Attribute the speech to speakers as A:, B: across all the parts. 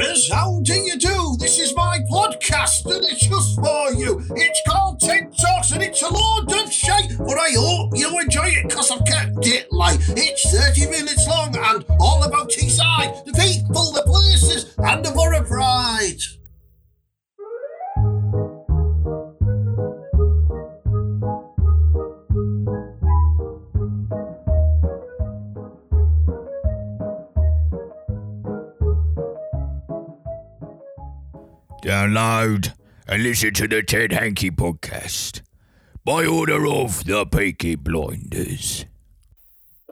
A: Matters, how do you do? This is my podcast and it's just for you. It's called Ted Talks and it's a load of shit, but I hope you enjoy it because I've kept it like it's 30 minutes long and all about Teesside, the people, the places, and the Borough Pride.
B: Download and listen to the Ted Hankey podcast by order of the Peaky Blinders.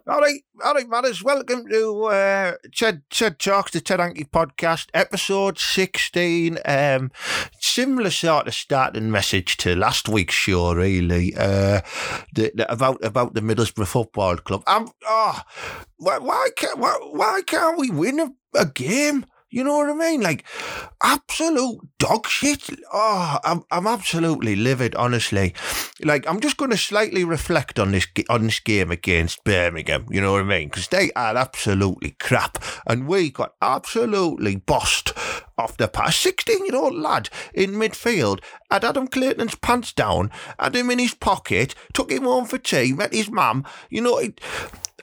C: All right, all right, Matters. Welcome to uh, Ted, Ted Talks, the Ted Hankey podcast, episode 16. Um, similar sort of starting message to last week's show, really, uh, the, the, about about the Middlesbrough Football Club. I'm, oh, why, why, can't, why, why can't we win a, a game? You know what I mean? Like absolute dog shit. Oh, I'm I'm absolutely livid, honestly. Like I'm just going to slightly reflect on this on this game against Birmingham. You know what I mean? Because they are absolutely crap, and we got absolutely bossed off the pass. Sixteen year old lad in midfield had Adam Clayton's pants down, had him in his pocket, took him home for tea, met his mum. You know. It,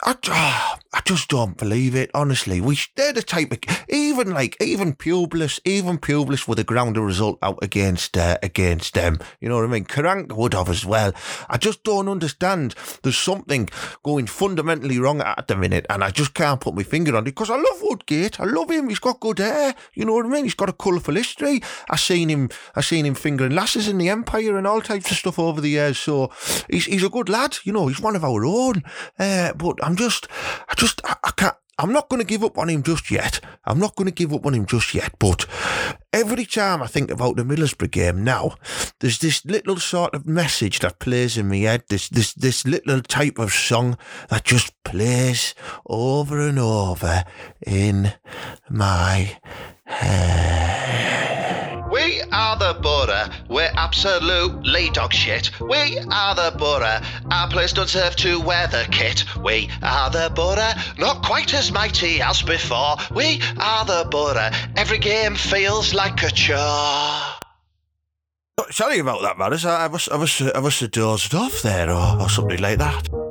C: I, oh, I just don't believe it, honestly. We they're the type of even like even Pulis, even Pulis would have ground a result out against uh, against them. You know what I mean? Karanka would have as well. I just don't understand. There's something going fundamentally wrong at the minute, and I just can't put my finger on it because I love Woodgate. I love him. He's got good hair. You know what I mean? He's got a colourful history. I seen him. I seen him fingering lasses in the Empire and all types of stuff over the years. So he's he's a good lad. You know, he's one of our own. Uh, but I'm just, I just, I, I can't. I'm not going to give up on him just yet. I'm not going to give up on him just yet. But every time I think about the Middlesbrough game now, there's this little sort of message that plays in my head. This this this little type of song that just plays over and over in my head.
D: We are the Borough. We're absolutely dog shit. We are the Borough. Our place don't serve to wear the kit. We are the Borough. Not quite as mighty as before. We are the Borough. Every game feels like a chore.
C: Sorry about that, Maris. I, must, I must, I have dozed off there, or, or something like that.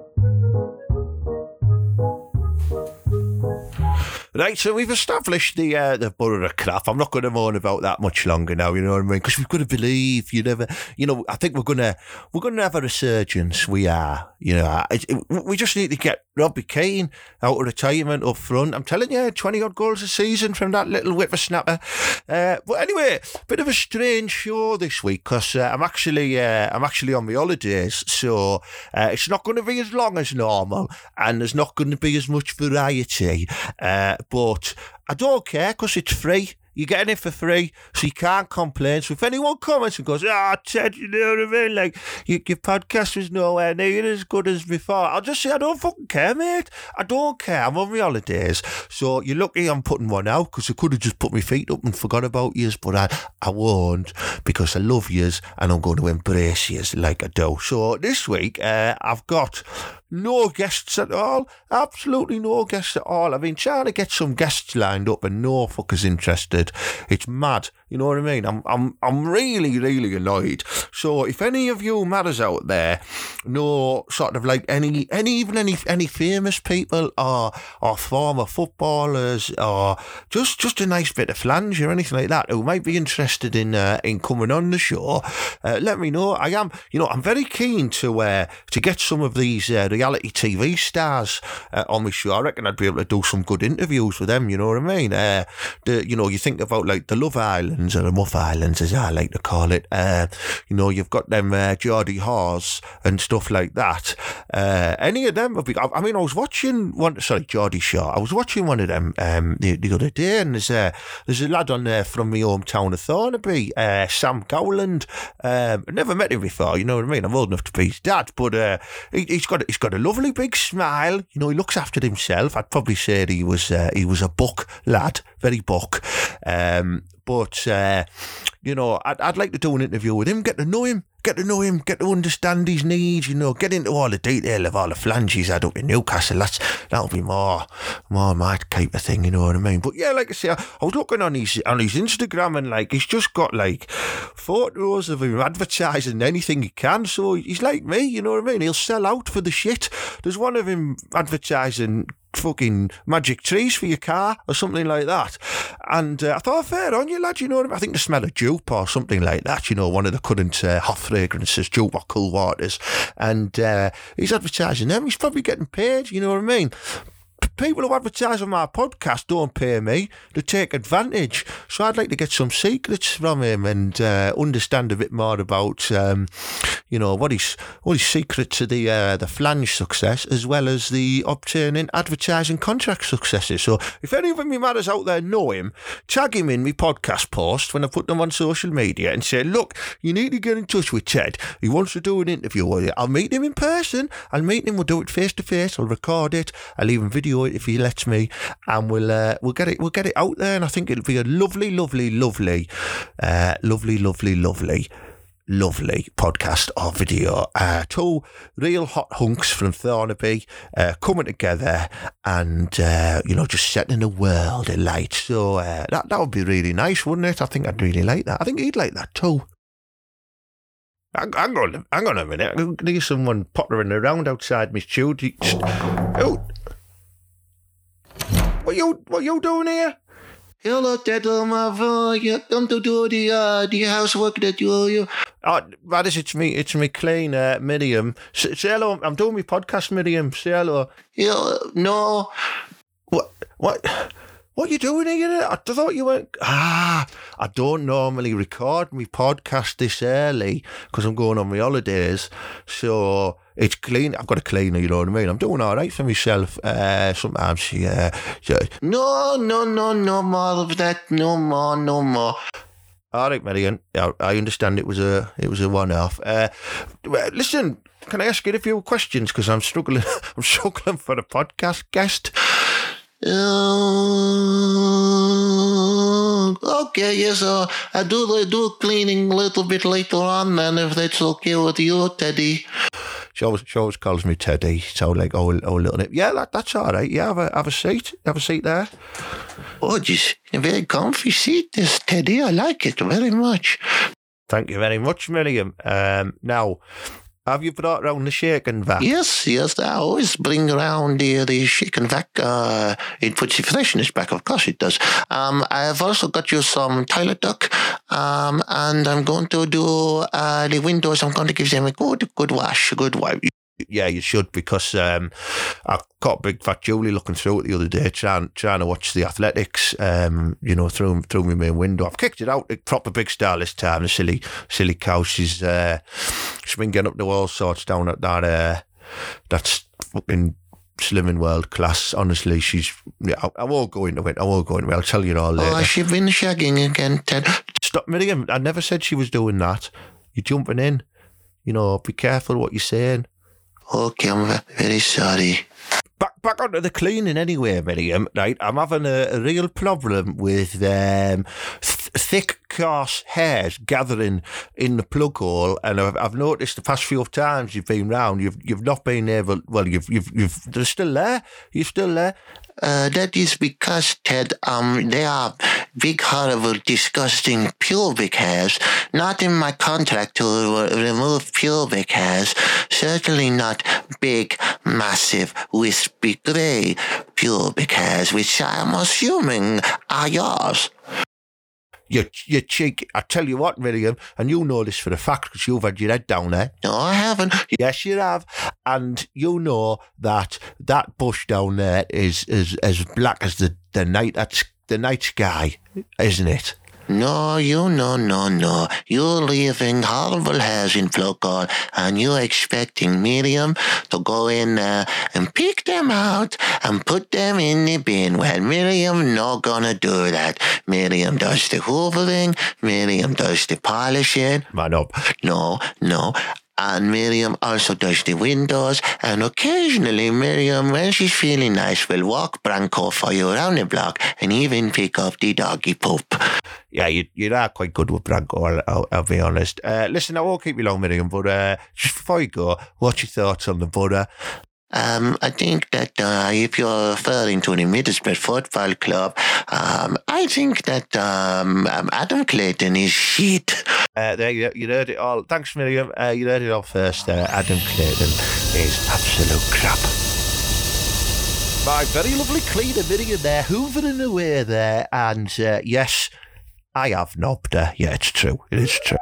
C: Right, so we've established the uh, the borough of crap. I'm not going to moan about that much longer now. You know what I mean? Because we've got to believe. You never, you know. I think we're gonna we're gonna have a resurgence. We are. You know, it, we just need to get Robbie Keane out of retirement up front. I'm telling you, 20 odd goals a season from that little whippersnapper. Uh, but anyway, bit of a strange show this week because uh, I'm actually uh, I'm actually on my holidays, so uh, it's not going to be as long as normal, and there's not going to be as much variety. Uh, but I don't care because it's free. You're getting it for free, so you can't complain. So if anyone comments and goes, "Ah, oh, Ted, you know what I mean? Like your, your podcast was nowhere near as good as before," I'll just say, "I don't fucking care, mate. I don't care. I'm on my holidays, so you're lucky I'm putting one out because I could have just put my feet up and forgot about yous, but I I won't because I love yous and I'm going to embrace yous like I do. So this week, uh, I've got no guests at all. Absolutely no guests at all. I've been trying to get some guests lined up and no fuckers interested. It's mad. You know what I mean? I'm I'm I'm really, really annoyed. So if any of you matters out there know sort of like any any even any any famous people or or former footballers or just just a nice bit of flange or anything like that who might be interested in uh, in coming on the show, uh, let me know. I am, you know, I'm very keen to uh, to get some of these uh, reality TV stars uh, on my show. I reckon I'd be able to do some good interviews with them. You know what I mean? Uh, the you know you think about like the Love Islands or the Muff Islands, as I like to call it. Uh, you know you've got them uh, Geordie Haws and stuff like that. Uh, any of them? Would be, I, mean, I was watching one. Sorry, Geordie Shore. I was watching one of them um, the, the other day, and there's a there's a lad on there from my hometown of Thornaby, uh, Sam Gowland. Um, never met him before. You know what I mean? I'm old enough to be his dad, but uh, he, he's got he's got a lovely big smile. You know, he looks after himself. I'd probably say he was uh, he was a buck lad, very buck. Um, but uh, you know, I'd, I'd like to do an interview with him, get to know him, get to know him, get to understand his needs. You know, get into all the detail of all the flanges had up in Newcastle. That's that'll be more, more my type of thing. You know what I mean? But yeah, like I say, I, I was looking on his on his Instagram and like he's just got like photos of him advertising anything he can. So he's like me. You know what I mean? He'll sell out for the shit. There's one of him advertising fucking magic trees for your car or something like that. And uh, I thought, fair on you, lad, you know I mean? I think the smell of Joop or something like that, you know, one of the current uh, hot fragrances, Joop or cool waters. And uh, he's advertising them. He's probably getting paid, you know what I mean? People who advertise on my podcast don't pay me. They take advantage. So I'd like to get some secrets from him and uh, understand a bit more about, um, you know, what his what his secret to the uh, the flange success as well as the obtaining advertising contract successes. So if any of my matters out there know him, tag him in my podcast post when I put them on social media and say, look, you need to get in touch with Ted. He wants to do an interview with you. I'll meet him in person. I'll meet him. We'll do it face to face. I'll record it. I'll even video if he lets me, and we'll uh, we'll get it we'll get it out there. And I think it'll be a lovely, lovely, lovely, uh, lovely, lovely, lovely lovely podcast or video. Uh, two real hot hunks from Thornaby uh, coming together and, uh, you know, just setting the world alight. So uh, that, that would be really nice, wouldn't it? I think I'd really like that. I think he'd like that too. Hang, on, hang on a minute. I need someone pottering around outside my studio. Oh, what you what you doing here?
E: Hello, Ted. Um, I've uh, yeah, come to do the uh, the housework that you you.
C: Oh, Radish, it's me, it's me, clean, uh, Miriam. Say, say hello. I'm doing my podcast, Miriam. Say hello.
E: Yeah, no.
C: What? What? What you doing here? I thought you went. Ah, I don't normally record my podcast this early because I'm going on my holidays. So it's clean. I've got a cleaner, you know what I mean? I'm doing all right for myself. Uh, sometimes she, uh, she,
E: No, no, no, no more of that. No more, no more.
C: all right, Marion. I, understand it was a it was a one off. Uh, listen, can I ask you a few questions? Because I'm struggling. I'm struggling for a podcast guest.
E: Uh, okay, yes, uh, I do I do cleaning a little bit later on, then, if that's okay with you, Teddy.
C: She always, she always calls me Teddy. So like, oh, oh little nip. Yeah, that, that's all right. Yeah, have a have a seat. Have a seat there.
E: Oh, just a very comfy seat, this Teddy. I like it very much.
C: Thank you very much, Miriam. Um, now, have you brought round the Shake n' Vac?
E: Yes, yes, I always bring around the, the chicken vac. Uh, it puts the freshness back, of course it does. Um, I've also got you some toilet duck, um, and I'm going to do uh, the windows. I'm going to give them a good, good wash, good wipe.
C: Yeah, you should because um, I caught Big Fat Julie looking through it the other day, trying trying to watch the athletics. Um, you know, through through my main window. I've kicked it out, a proper big star this time. The silly silly cow. She's uh, she's been getting up to all sorts down at that uh, that's fucking slimming world class. Honestly, she's. Yeah, I, I won't go into it. I won't go into it. I'll tell you all later.
E: Oh, she's been shagging again, Ted.
C: Stop, Miriam. I never said she was doing that. You're jumping in. You know, be careful what you're saying.
E: Okay, I'm ve- very sorry.
C: back back onto the cleaning anyway, Miriam. Right, I'm having a, a real problem with um, th- thick, coarse hairs gathering in the plug hole, and I've, I've noticed the past few times you've been round, you've you've not been able. Well, you've you've you've they're still there. You're still there.
E: Uh, that is because, Ted, um, they are big, horrible, disgusting pubic hairs. Not in my contract to re- remove pubic hairs. Certainly not big, massive, wispy gray pubic hairs, which I'm assuming are yours.
C: You you cheek. I tell you what, Miriam, and you know this for a fact because you've had your head down there.
E: No, I haven't.
C: Yes, you have, and you know that that bush down there is is as black as the the night that's the night sky, isn't it?
E: No, you no, no, no. You're leaving horrible hairs in Flocol and you're expecting Miriam to go in there and pick them out and put them in the bin. Well, Miriam not gonna do that. Miriam does the hoovering, Miriam does the polishing.
C: Man up.
E: No, no. And Miriam also does the windows, and occasionally Miriam, when she's feeling nice, will walk Branko for you around the block and even pick up the doggy poop.
C: Yeah, you you are quite good with Branko. I'll, I'll, I'll be honest. Uh, listen, I won't keep you long, Miriam, but uh, just before you go, what's your thoughts on the butter?
E: um, I think that uh, if you're referring to the Middlesbrough Football Club, um, I think that um, um, Adam Clayton is shit.
C: Uh, there you, you heard it all. Thanks, Miriam. Uh, you heard it all first. Uh, Adam Clayton is absolute crap. My very lovely cleaner Miriam there, hoovering away there. And uh, yes, I have knobbed her. Yeah, it's true. It is true.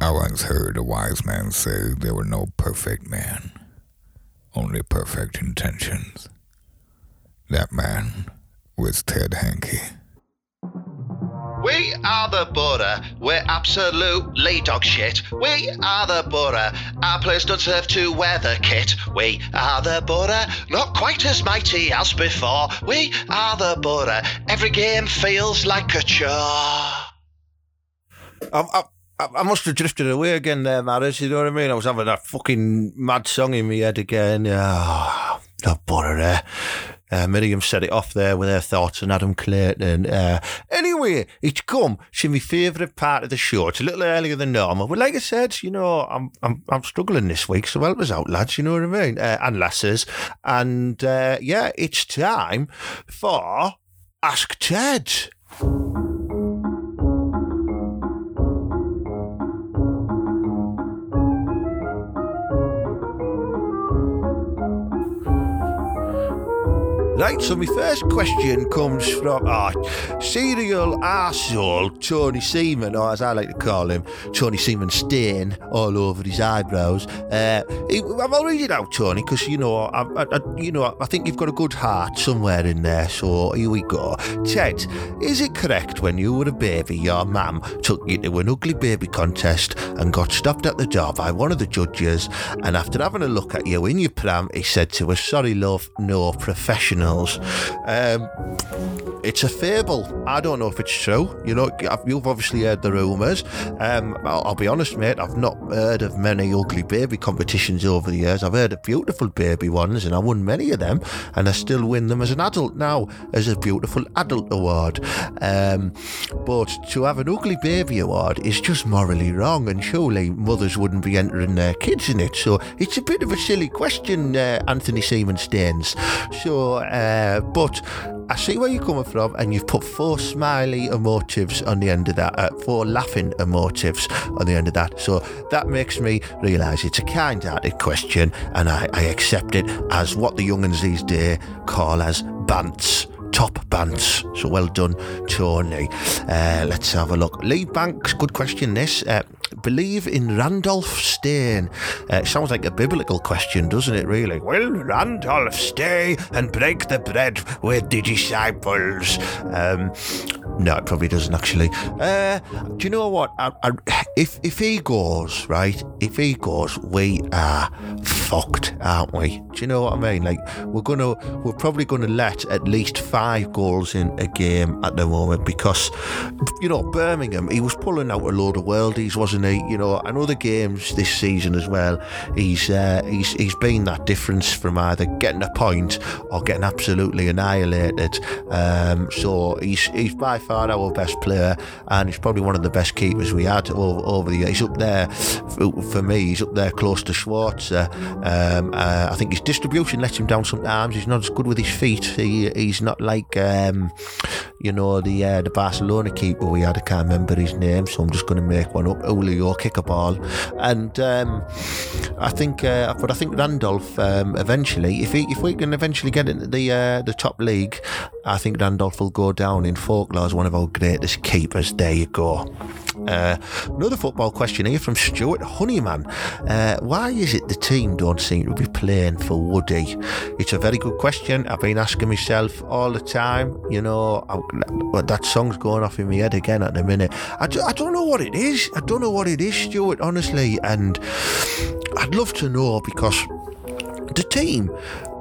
B: I once heard a wise man say there were no perfect men, only perfect intentions. That man was Ted Hankey.
D: We are the Borough. We're absolutely dog shit. We are the Borough. Our players don't serve to wear the kit. We are the Borough. Not quite as mighty as before. We are the Borough. Every game feels like a chore.
C: I, I, I must have drifted away again there, Maris. You know what I mean? I was having that fucking mad song in my head again. Ah, oh, not bother there. Uh, Miriam set it off there with her thoughts on Adam Clayton. Uh, anyway, it's come to my favourite part of the show. It's a little earlier than normal, but like I said, you know, I'm I'm I'm struggling this week, so help us out, lads. You know what I mean? Uh, and lasses, and uh, yeah, it's time for Ask Ted. Right, so my first question comes from ah, serial arsehole Tony Seaman, or as I like to call him, Tony Seaman stain all over his eyebrows. Uh, I'll read it out, Tony, because you know, I, I, you know, I think you've got a good heart somewhere in there. So here we go. Ted, is it correct when you were a baby, your mum took you to an ugly baby contest and got stopped at the door by one of the judges, and after having a look at you in your pram, he said to her, "Sorry, love, no professionals." Um, it's a fable. I don't know if it's true. You know, you've obviously heard the rumours. Um, I'll, I'll be honest, mate. I've not heard of many ugly baby competitions over the years. I've heard of beautiful baby ones, and I won many of them, and I still win them as an adult now as a beautiful adult award. Um, but to have an ugly baby award is just morally wrong, and surely mothers wouldn't be entering their kids in it. So it's a bit of a silly question, uh, Anthony Seaman Staines. So, uh, but I see where you're coming from, and you've put four smiley emotives on the end of that, uh, four laughing emotives on the end of that. So that makes me realise it's a kind hearted question, and I, I accept it as what the young'uns these days call as bants. Top bants. So well done, Tony. Uh, let's have a look. Lee Banks, good question this. Uh, believe in Randolph Stain. Uh, sounds like a biblical question, doesn't it, really? Will Randolph stay and break the bread with the disciples? Um, no, it probably doesn't actually. Uh, do you know what? I, I, if if he goes right, if he goes, we are fucked, aren't we? Do you know what I mean? Like we're gonna, we're probably gonna let at least five goals in a game at the moment because, you know, Birmingham, he was pulling out a load of worldies, wasn't he? You know, and other games this season as well. He's uh, he's he's been that difference from either getting a point or getting absolutely annihilated. Um, so he's he's by far our best player, and he's probably one of the best keepers we had over, over the years. He's up there for, me. He's up there close to Schwarzer. Um, uh, I think his distribution lets him down sometimes. He's not as good with his feet. He, he's not like um, you know the uh, the Barcelona keeper we had. I can't remember his name, so I'm just going to make one up. Julio kick a ball, and um, I think, uh, but I think Randolph um, eventually, if he, if we can eventually get into the uh, the top league, I think Randolph will go down in folklore as one of our greatest keepers. There you go. Uh, another football question here from Stuart Honeyman. Uh, why is it the team don't seem to be playing for Woody? It's a very good question. I've been asking myself all the time. You know, I, that song's going off in my head again at the minute. I, do, I don't know what it is. I don't know what it is, Stuart, honestly. And I'd love to know because the team.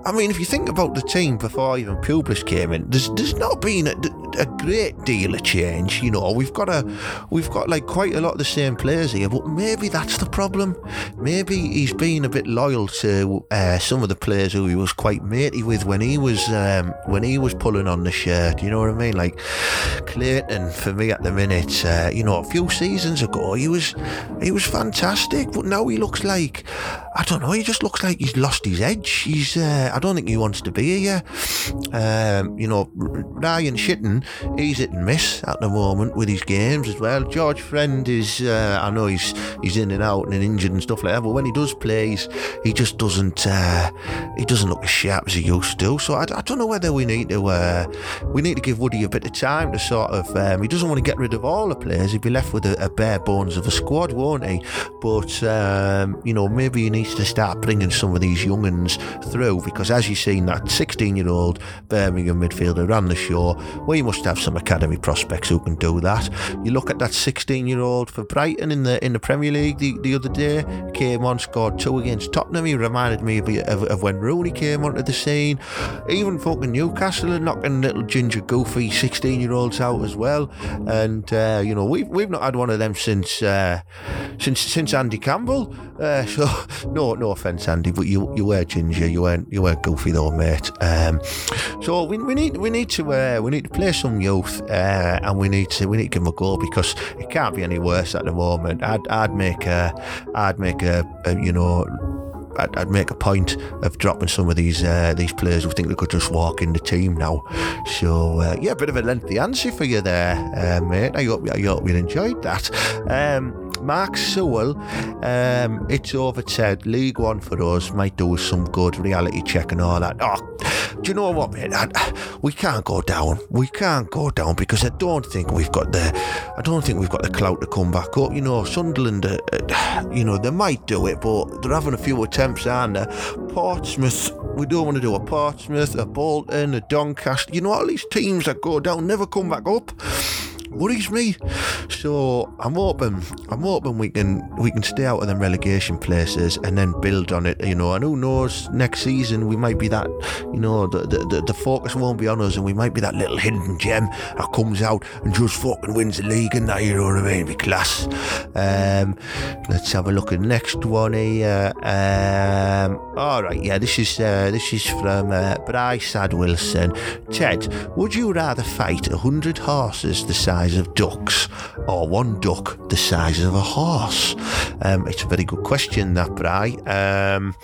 C: I mean, if you think about the team before even Pulis came in, there's there's not been a, a great deal of change. You know, we've got a, we've got like quite a lot of the same players here, but maybe that's the problem. Maybe he's been a bit loyal to uh, some of the players who he was quite matey with when he was um, when he was pulling on the shirt. You know what I mean? Like Clayton for me at the minute. Uh, you know, a few seasons ago he was he was fantastic, but now he looks like I don't know. He just looks like he's lost his edge. He's uh, I don't think he wants to be here. Um, you know, Ryan Shitten, he's hit and miss at the moment with his games as well. George Friend is uh, I know he's he's in and out and injured and stuff like that, but when he does play, he just doesn't uh, he doesn't look as sharp as he used to. So I, I don't know whether we need to uh, we need to give Woody a bit of time to sort of. Um, he doesn't want to get rid of all the players. He'd be left with a, a bare bones of a squad, won't he? But um, you know, maybe he needs to start bringing some of these younguns through because, as you've seen, that 16-year-old Birmingham midfielder ran the show. We must have some academy prospects who can do that. You look at that 16-year-old for Brighton in the in the Premier League the, the other day. Came on, scored two against Tottenham. He reminded me of, of, of when Rooney came onto the scene. Even fucking Newcastle are knocking little ginger goofy 16-year-olds out as well. And uh, you know, we've we've not had one of them since uh, since since Andy Campbell. Uh, so no no offence, Andy, but you you were ginger. You weren't you weren't goofy though, mate. Um, so we, we need we need to uh, we need to play some youth, uh, and we need to we need to give them a go because it can't be any worse at the moment. I'd I'd make a I'd make a, a you know. I'd, I'd, make a point of dropping some of these uh, these players who think they could just walk in the team now. So uh, yeah, a bit of a lengthy answer for you there, uh, mate. I hope I hope you enjoyed that. Um, Mark Sewell, um, it's over Ted. League One for us might do us some good. Reality check and all that. Oh, do you know what, mate? I, we can't go down. We can't go down because I don't think we've got the. I don't think we've got the clout to come back up. You know, Sunderland. Uh, uh, you know, they might do it, but they're having a few attempts, aren't they? Portsmouth. We don't want to do a Portsmouth, a Bolton, a Doncaster. You know, all these teams that go down never come back up worries me. So I'm hoping I'm hoping we can we can stay out of them relegation places and then build on it, you know. And who knows, next season we might be that, you know, the the, the, focus won't be on us and we might be that little hidden gem that comes out and just fucking wins the league and that, you know what I mean? Be class. Um, let's have a look at next one here. Um, all right, yeah, this is uh, this is from uh, Bryce Sad Wilson. Ted, would you rather fight a hundred horses the size size of ducks or one duck the size of a horse? Um, it's a very good question, that, Bry. Um,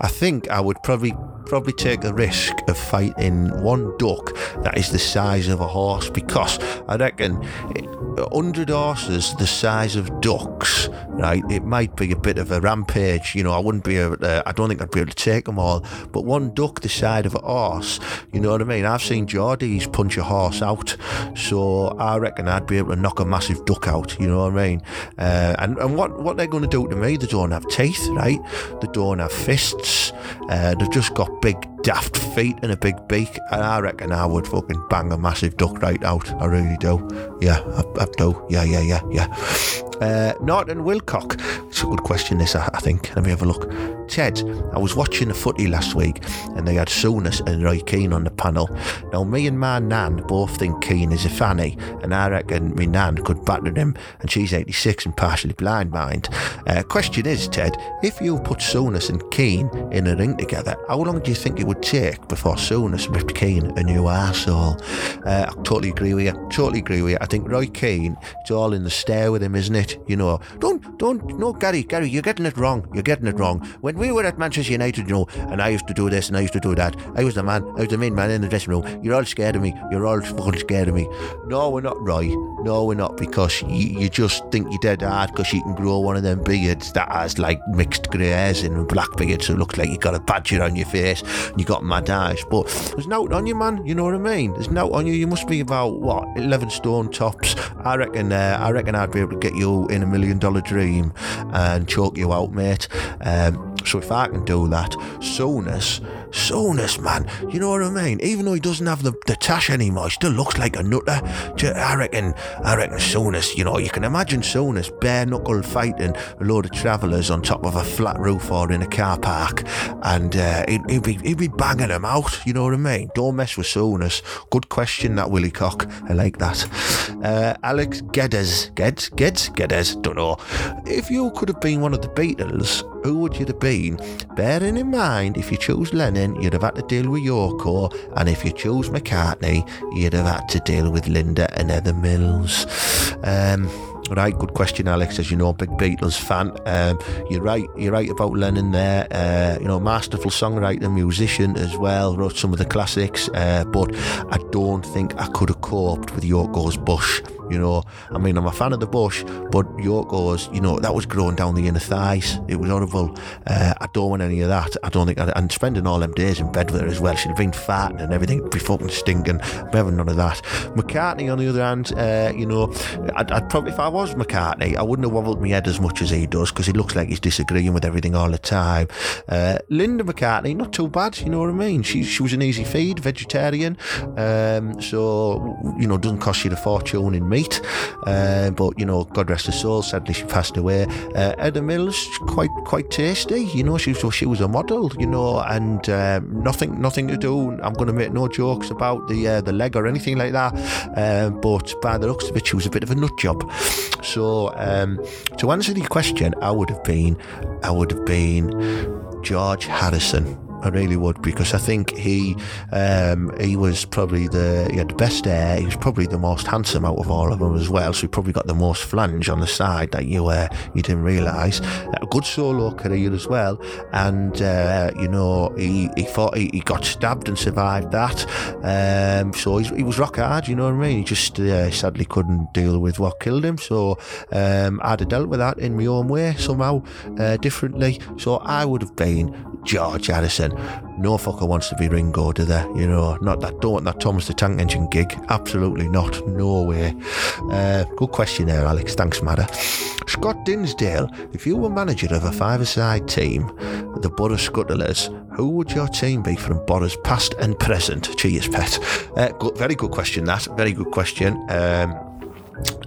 C: I think I would probably probably take the risk of fighting one duck that is the size of a horse because I reckon 100 horses the size of ducks, right? It might be a bit of a rampage. You know, I wouldn't be able to, I don't think I'd be able to take them all. But one duck the size of a horse, you know what I mean? I've seen Geordies punch a horse out. So I reckon I'd be able to knock a massive duck out, you know what I mean? Uh, and, and what, what they're going to do to me, they don't have teeth, right? They don't have fists. Uh, they've just got big daft feet and a big beak, and I reckon I would fucking bang a massive duck right out. I really do. Yeah, I, I do. Yeah, yeah, yeah, yeah. Uh, Norton Wilcock. It's a good question, this, I, I think. Let me have a look. Ted, I was watching the footy last week and they had Souness and Roy Keane on the panel. Now, me and my nan both think Keane is a fanny, and I reckon me nan could batter him, and she's 86 and partially blind, mind. Uh, question is, Ted, if you put Souness and Keane in a ring together, how long do you think it would take before Souness ripped Keane a new arsehole? Uh, I totally agree with you. Totally agree with you. I think Roy Keane, it's all in the stare with him, isn't it? You know, don't, don't, no, Gary, Gary, you're getting it wrong. You're getting it wrong. When we were at Manchester United, you know, and I used to do this and I used to do that. I was the man, I was the main man in the dressing room. You're all scared of me. You're all fucking scared of me. No, we're not, Roy. No, we're not, because you, you just think you're dead hard because you can grow one of them beards that has like mixed grey hairs and black beard, so it looks like you got a badger on your face and you got mad eyes. But there's no on you, man. You know what I mean? There's no on you. You must be about what 11 stone tops. I reckon. Uh, I reckon I'd be able to get you in a million dollar dream and choke you out, mate. Um, So if I can do that, Souness, Souness, man, you know what I mean? Even though he doesn't have the, the tash anymore, he still looks like a nutter. I reckon, I reckon Souness, you know, you can imagine Souness bare knuckle fighting a load of travellers on top of a flat roof or in a car park, and uh, he'd, he'd, be, he'd be banging them out, you know what I mean? Don't mess with Souness. Good question, that Willie Cock. I like that. Uh, Alex Geddes, Geddes, Geddes, Geddes, don't know. If you could have been one of the Beatles, who would you have been? Bearing in mind, if you chose Lennon, you'd have had to deal with Yoko, and if you chose McCartney, you'd have had to deal with Linda and Heather Mills. Um, Right, good question, Alex. As you know, big Beatles fan. Um, you're right. You're right about Lennon there. Uh, you know, masterful songwriter, musician as well. Wrote some of the classics. Uh, but I don't think I could have coped with Yoko's Bush. You know, I mean, I'm a fan of the Bush, but Yoko's, you know, that was growing down the inner thighs. It was horrible. Uh, I don't want any of that. I don't think. I'd, and spending all them days in bed with her as well. She'd have been farting and everything. It'd be fucking stinking. I'm having none of that. McCartney, on the other hand, uh, you know, I'd, I'd probably if I was McCartney, I wouldn't have wobbled my head as much as he does because he looks like he's disagreeing with everything all the time. Uh, Linda McCartney, not too bad, you know what I mean? She she was an easy feed, vegetarian, um, so you know doesn't cost you a fortune in meat. Uh, but you know, God rest her soul. Sadly, she passed away. Uh, Heather Mills, quite quite tasty. You know, she was she was a model. You know, and um, nothing nothing to do. I'm going to make no jokes about the uh, the leg or anything like that. Um, but by the looks of it, she was a bit of a nut job. So um, to answer the question, I would have been, I would have been George Harrison. I really would because I think he um, he was probably the he had the best hair. He was probably the most handsome out of all of them as well. So he probably got the most flange on the side that you uh, you didn't realise. A good solo career as well, and uh, you know he he thought he, he got stabbed and survived that. Um, so he's, he was rock hard. You know what I mean? He just uh, sadly couldn't deal with what killed him. So um, I'd have dealt with that in my own way somehow uh, differently. So I would have been George Harrison. No fucker wants to be Ringo, do they? You know, not that don't want that Thomas the Tank Engine gig. Absolutely not. No way. Uh, good question there, Alex. Thanks, Madder. Scott Dinsdale, if you were manager of a five-a-side team, the Borough Scuttlers, who would your team be from Borough's past and present? Cheers, pet. Uh, good, very good question. That very good question. Um,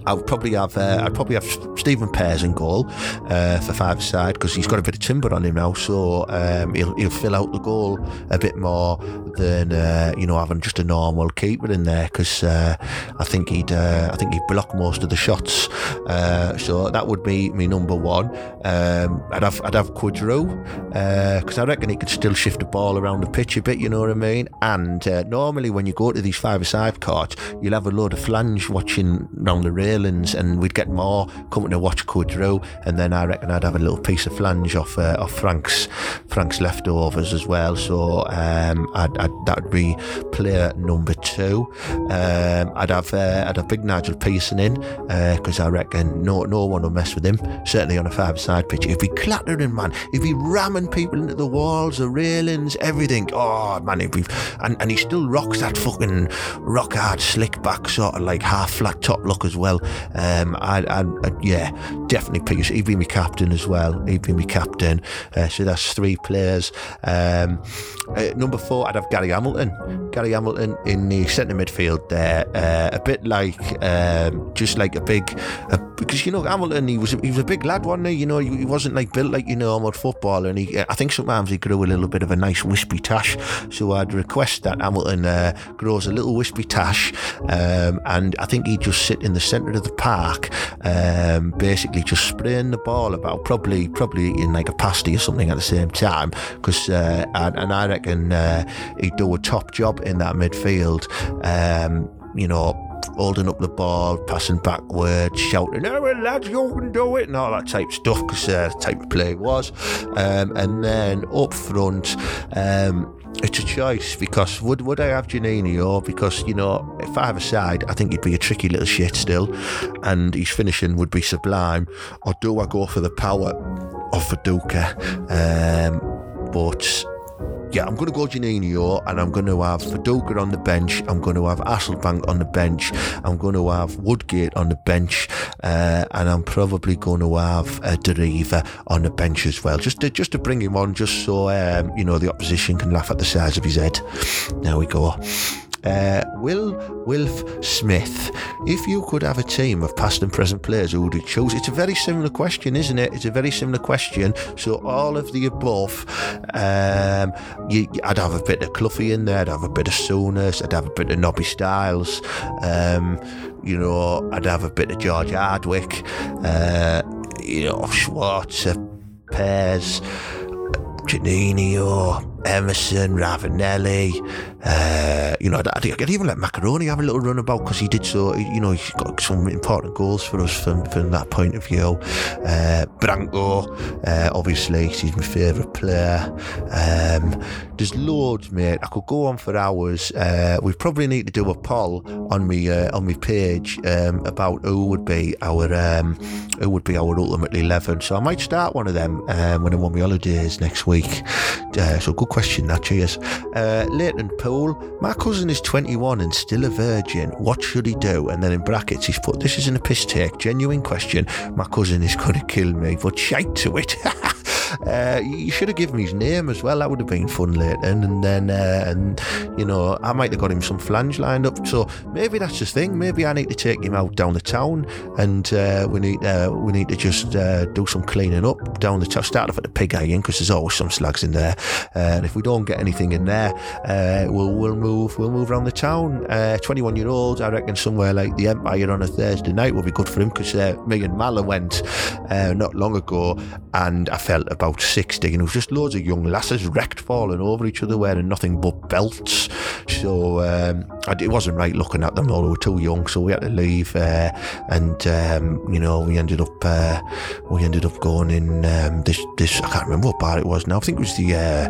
C: I would probably have uh, I'd probably have Stephen Pears in goal uh, for five side because he's got a bit of timber on him now, so um, he'll he'll fill out the goal a bit more than uh, you know having just a normal keeper in there because uh, I think he'd uh, I think he'd block most of the shots. Uh, so that would be me number one. Um, I'd have I'd have Queudrue because I reckon he could still shift the ball around the pitch a bit. You know what I mean? And normally when you go to these five-a-side courts, you'll have a load of flange watching round the railings, and we'd get more coming to watch Queudrue, and then I reckon I'd have a little piece of flange off uh, off Frank's Frank's leftovers as well. So um, I'd, I'd, that'd be player number two. Um, I'd have uh, I'd have Big Nigel Pearson in because I reckon no no one will mess with him. Certainly on a five-side pitch, he'd be clattering, man. He'd be ramming people into the walls, the railings, everything. Oh man, be and, and he still rocks that fucking rock hard slick back sort of like half flat top look as well. Um, I, I, I yeah, definitely Pearson. He'd be my captain as well. He'd be my captain. Uh, so that's three players. Um, uh, number four, I'd have Gary Hamilton. Gary Hamilton in the centre midfield there, uh, a bit like um, just like a big, a, because you know Hamilton, he was he was a big lad, wasn't he? You know, he, he wasn't like built like you know normal footballer, and he I think sometimes he grew a little bit of a nice wispy tash. So I'd request that Hamilton uh, grows a little wispy tash, um, and I think he'd just sit in the centre of the park, um, basically just spraying the ball about, probably probably eating like a pasty or something at the same time, because uh, and, and I reckon uh, he'd do a top job in that midfield. Um, you know, holding up the ball, passing backwards, shouting, "Oh, well, lads, you can do it," and all that type of stuff, because uh, the type of play it was. Um, and then up front, um, it's a choice because would would I have Juninho or because you know if I have a side, I think he'd be a tricky little shit still, and his finishing would be sublime. Or do I go for the power of Viduka? Um, but yeah, I'm going to go Juninho and I'm going to have Viduka on the bench. I'm going to have Hasselbaink on the bench. I'm going to have Woodgate on the bench. Uh, and I'm probably going to have uh, Deriva on the bench as well, just to, just to bring him on, just so, um, you know, the opposition can laugh at the size of his head. There we go. Uh, Will Wilf Smith, if you could have a team of past and present players, who would you choose? It's a very similar question, isn't it? It's a very similar question. So all of the above, um, you, I'd have a bit of Cloughie in there. I'd have a bit of Souness. I'd have a bit of Nobby Stiles. Um, you know, I'd have a bit of George Hardwick. Uh, you know, Schwarzer, Pears. Juninho, Emerson, Ravanelli. Uh, you know, I, could even let Maccarone have a little run about because he did so. You know, he's got some important goals for us from, from that point of view. Uh, Branco, uh, obviously, he's my favourite player. Um, there's loads, mate. I could go on for hours. Uh, we probably need to do a poll on me uh, on my page um, about who would be our um, who would be our ultimate eleven. So I might start one of them um, when I'm on my holidays next week. Uh, so good question, that cheers. Uh, Leighton Poole, my cousin is 21 and still a virgin. What should he do? And then in brackets, he's put, "This isn't a piss take. Genuine question. My cousin is going to kill me, but shite to it." Uh, you should have given me his name as well. That would have been fun later. And then, uh, and you know, I might have got him some flange lined up. So maybe that's the thing. Maybe I need to take him out down the town, and uh, we need uh, we need to just uh, do some cleaning up down the town. Start off at the pig inn because there's always some slags in there. Uh, and if we don't get anything in there, we'll we'll move we'll move around the town. 21 year old, I reckon somewhere like the Empire on a Thursday night will be good for him because me and Mala went not long ago, and I felt about 60 and it was just loads of young lasses wrecked falling over each other wearing nothing but belts. So um, it wasn't right looking at them all. They were too young so we had to leave uh, and um, you know we ended up uh, we ended up going in um, this this I can't remember what bar it was now. I think it was the uh,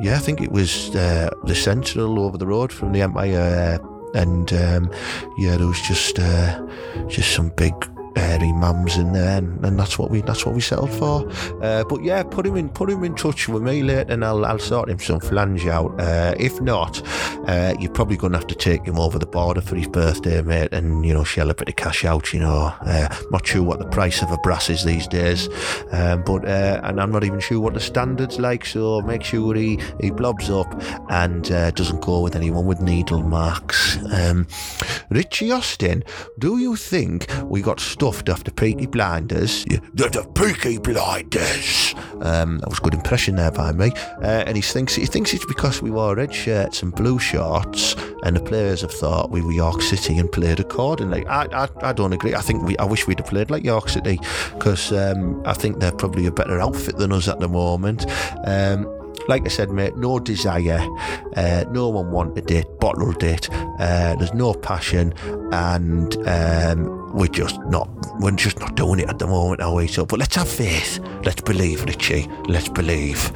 C: yeah I think it was uh, the Central over the road from the Empire and um, yeah there was just uh, just some big hairy mums in there, and, and, that's what we that's what we settled for. Uh, but yeah, put him in put him in touch with me later, and I'll I'll sort him some flange out. Uh, if not, uh, you're probably going to have to take him over the border for his birthday, mate, and you know shell a bit of cash out. You know, uh, not sure what the price of a brass is these days, um, but uh, and I'm not even sure what the standards like. So make sure he he blobs up and uh, doesn't go with anyone with needle marks. Um, Richie Austin, do you think we got stuffed after Peaky Blinders. Yeah, the, Peaky Blinders. Um, that was a good impression there by me. Uh, and he thinks he thinks it's because we wore red shirts and blue shorts, and the players have thought we were York City and played accordingly. I I, I don't agree. I think we I wish we'd have played like York City because um, I think they're probably a better outfit than us at the moment. Um, like I said, mate, no desire. Uh, no one wanted it, bottled it. Uh, there's no passion, and um, we're just not. We're just not doing it at the moment, are we? So, but let's have faith. Let's believe, Richie. Let's believe.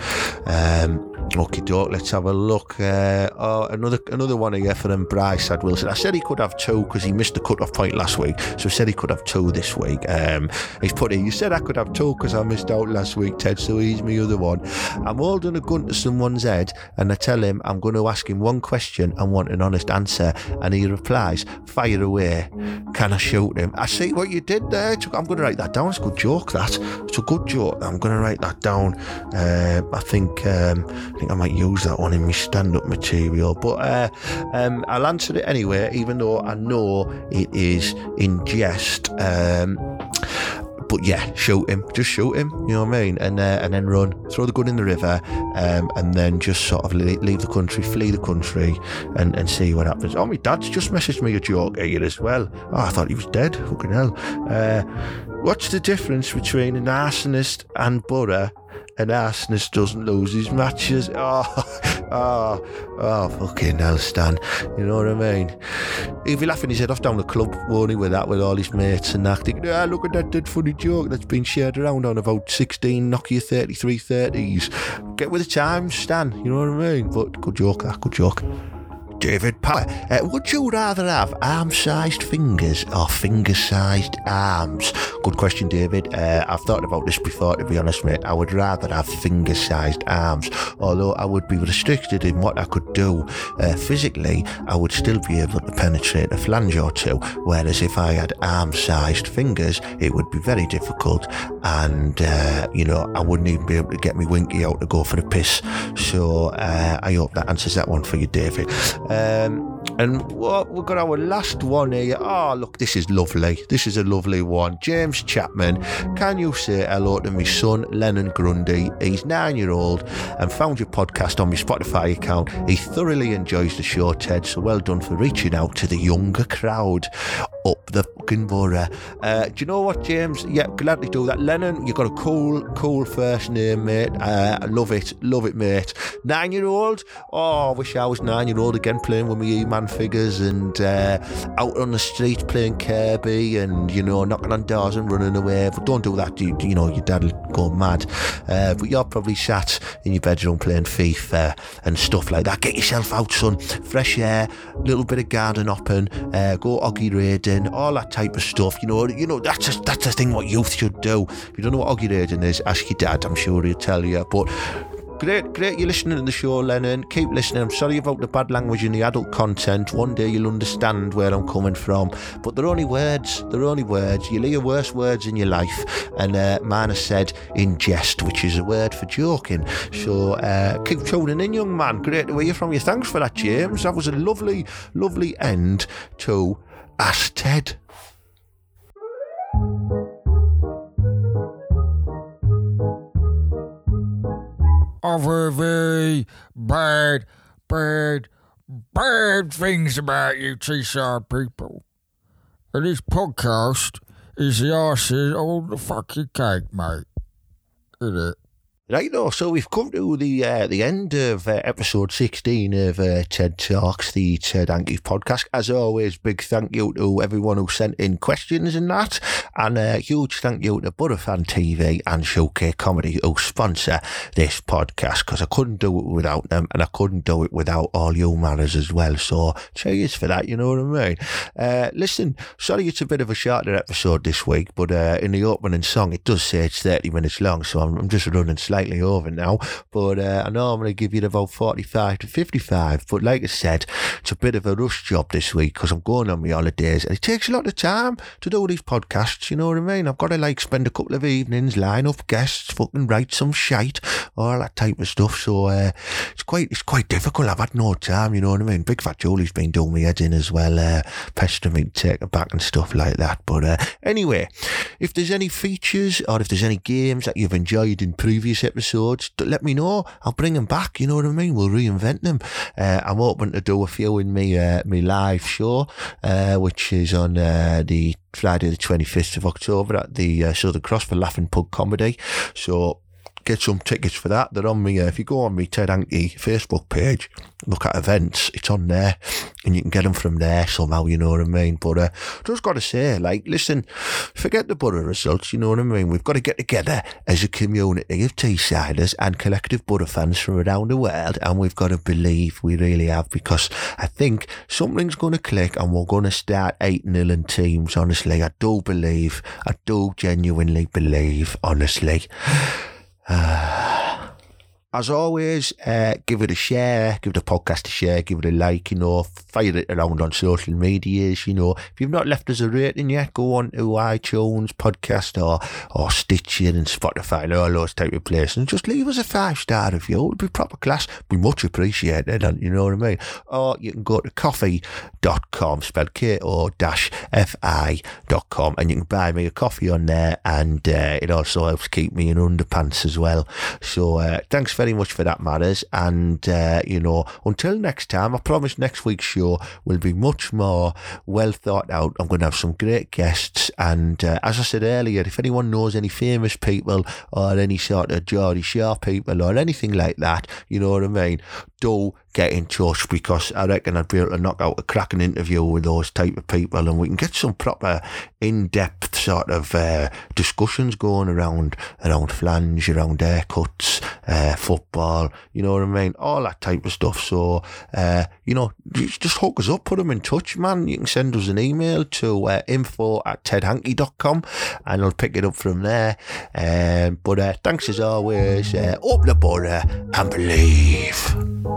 C: Um, Okay, doke. Let's have a look. Uh, oh, another another one here for them. Bryce had Wilson. I said he could have two because he missed the cut-off point last week, so he said he could have two this week. Um, he's put in. You said I could have two because I missed out last week, Ted. So he's my other one. I'm holding a gun to someone's head, and I tell him I'm going to ask him one question and want an honest answer, and he replies, "Fire away." Can I shoot him? I see what you did there. I'm going to write that down. It's a good joke. That it's a good joke. I'm going to write that down. Uh, I think. Um, I think I might use that one in my stand up material. But uh, um, I'll answer it anyway, even though I know it is in jest. Um, but yeah, shoot him, just shoot him. You know what I mean? And uh, and then run, throw the gun in the river, um, and then just sort of leave, the country, flee the country, and, and see what happens. Oh, my dad's just messaged me a joke here as well. Oh, I thought he was dead. Fucking hell. Uh, what's the difference between an arsonist and Borough and Arsonist doesn't lose his matches. Oh, oh, oh, fucking hell, Stan. You know what I mean? He'd be laughing his head off down the club, won't he, with that, with all his mates and acting. Ah, look at that dead funny joke that's been shared around on about 16 Nokia 3330s. Get with the times, Stan. You know what I mean? But good joke, that, good joke. David Power. Uh, would you rather have arm-sized fingers or finger-sized arms? Good question, David. Uh, I've thought about this before, to be honest, mate. I would rather have finger-sized arms, although I would be restricted in what I could do uh, physically. I would still be able to penetrate a flange or two. Whereas if I had arm-sized fingers, it would be very difficult, and uh, you know I wouldn't even be able to get me winky out to go for a piss. So uh, I hope that answers that one for you, David. Um, and we've got our last one here. Oh, look, this is lovely. This is a lovely one. James Chapman, can you say hello to my son, Lennon Grundy? He's nine year old and found your podcast on my Spotify account. He thoroughly enjoys the show, Ted, so well done for reaching out to the younger crowd up the fucking borough. Uh, do you know what, James? Yeah, gladly do that. Lennon, you've got a cool, cool first name, mate. Uh, I love it, love it, mate. Nine year old? Oh, I wish I was nine year old again playing with my E Man figures and uh, out on the street playing Kirby and, you know, knocking on doors and running away. But don't do that, you, you know, your dad will go mad. Uh, but you're probably sat in your bedroom playing FIFA and stuff like that. Get yourself out, son. Fresh air, a little bit of garden hopping, uh, go oggy raiding, all that type of stuff. You know, you know that's just, that's the thing what youth should do. If you don't know what oggy raiding is, ask your dad. I'm sure he'll tell you. But Great, great. You're listening to the show, Lennon. Keep listening. I'm sorry about the bad language and the adult content. One day you'll understand where I'm coming from. But they're only words. They're only words. You'll hear worse words in your life. And uh, mine is said in jest, which is a word for joking. So uh, keep tuning in, young man. Great to hear from you. Thanks for that, James. That was a lovely, lovely end to Ask Ted.
B: I've very bad, bad, bad things about you Teesside people. And this podcast is the icing on the fucking cake, mate. Isn't it?
C: Right, so we've come to the uh, the end of uh, episode 16 of uh, TED Talks, the Ted Hankey podcast. As always, big thank you to everyone who sent in questions and that, and a huge thank you to Butterfan TV and Showcase Comedy who sponsor this podcast, because I couldn't do it without them, and I couldn't do it without all you manners as well. So, cheers for that, you know what I mean? Uh, listen, sorry it's a bit of a shorter episode this week, but uh, in the opening song, it does say it's 30 minutes long, so I'm, I'm just running slightly over now. But uh, I normally give you about 45 to 55. But like I said, it's a bit of a rush job this week because I'm going on my holidays and it takes a lot of time to do these podcasts, you know what I mean? I've got to like spend a couple of evenings, line up guests, fucking write some shite, all that type of stuff. So uh, it's quite it's quite difficult. I've had no time, you know what I mean? Big Fat Julie's been doing me head in as well, uh, pestering me to take it back and stuff like that. But uh, anyway, if there's any features or if there's any games that you've enjoyed in previous episodes, let me know. I'll bring them back. You know what I mean? We'll reinvent them. Uh, I'm hoping to do a few in me uh, me live show, uh, which is on uh, the Friday the 25th of October at the uh, Southern Cross for Laughing Pug Comedy. So get some tickets for that. They're on me. Uh, if you go on me Ted Hankey Facebook page, look at events. It's on there, and you can get them from there somehow. You know what I mean? But uh, just got to say, like, listen, forget the Boro results. You know what I mean? We've got to get together as a community of Teessiders and collective Boro fans from around the world, and we've got to believe we really have because I think something's going to click, and we're going to start eight nil in teams. Honestly, I do believe. I do genuinely believe. Honestly. Ah. As always, uh, give it a share, give the podcast a share, give it a like, you know, fire it around on social medias, you know. If you've not left us a rating yet, go on to iTunes, podcast, or, or Stitcher and Spotify and all those type of places and just leave us a five star review. It would be proper class. We much appreciated, you know what I mean? Or you can go to ko-fi.com, spelled dash F-I.com, and you can buy me a coffee on there, and uh, it also helps keep me in underpants as well. So uh, thanks very much for that, Matters. And, uh, you know, until next time, I promise next week's show will be much more well thought out. I'm going to have some great guests. And uh, as I said earlier, if anyone knows any famous people or any sort of Geordie Shore people or anything like that, you know what I mean, do get in touch because I reckon I'd be able to knock out a cracking interview with those type of people and we can get some proper in-depth sort of uh, discussions going around around flange, around haircuts, uh, football, you know what I mean? All that type of stuff. So, uh, you know, just hook us up, put them in touch, man. You can send us an email to uh, info at tedhankey.com and I'll pick it up from there. Um, but uh, thanks as always. Uh, open the border and believe.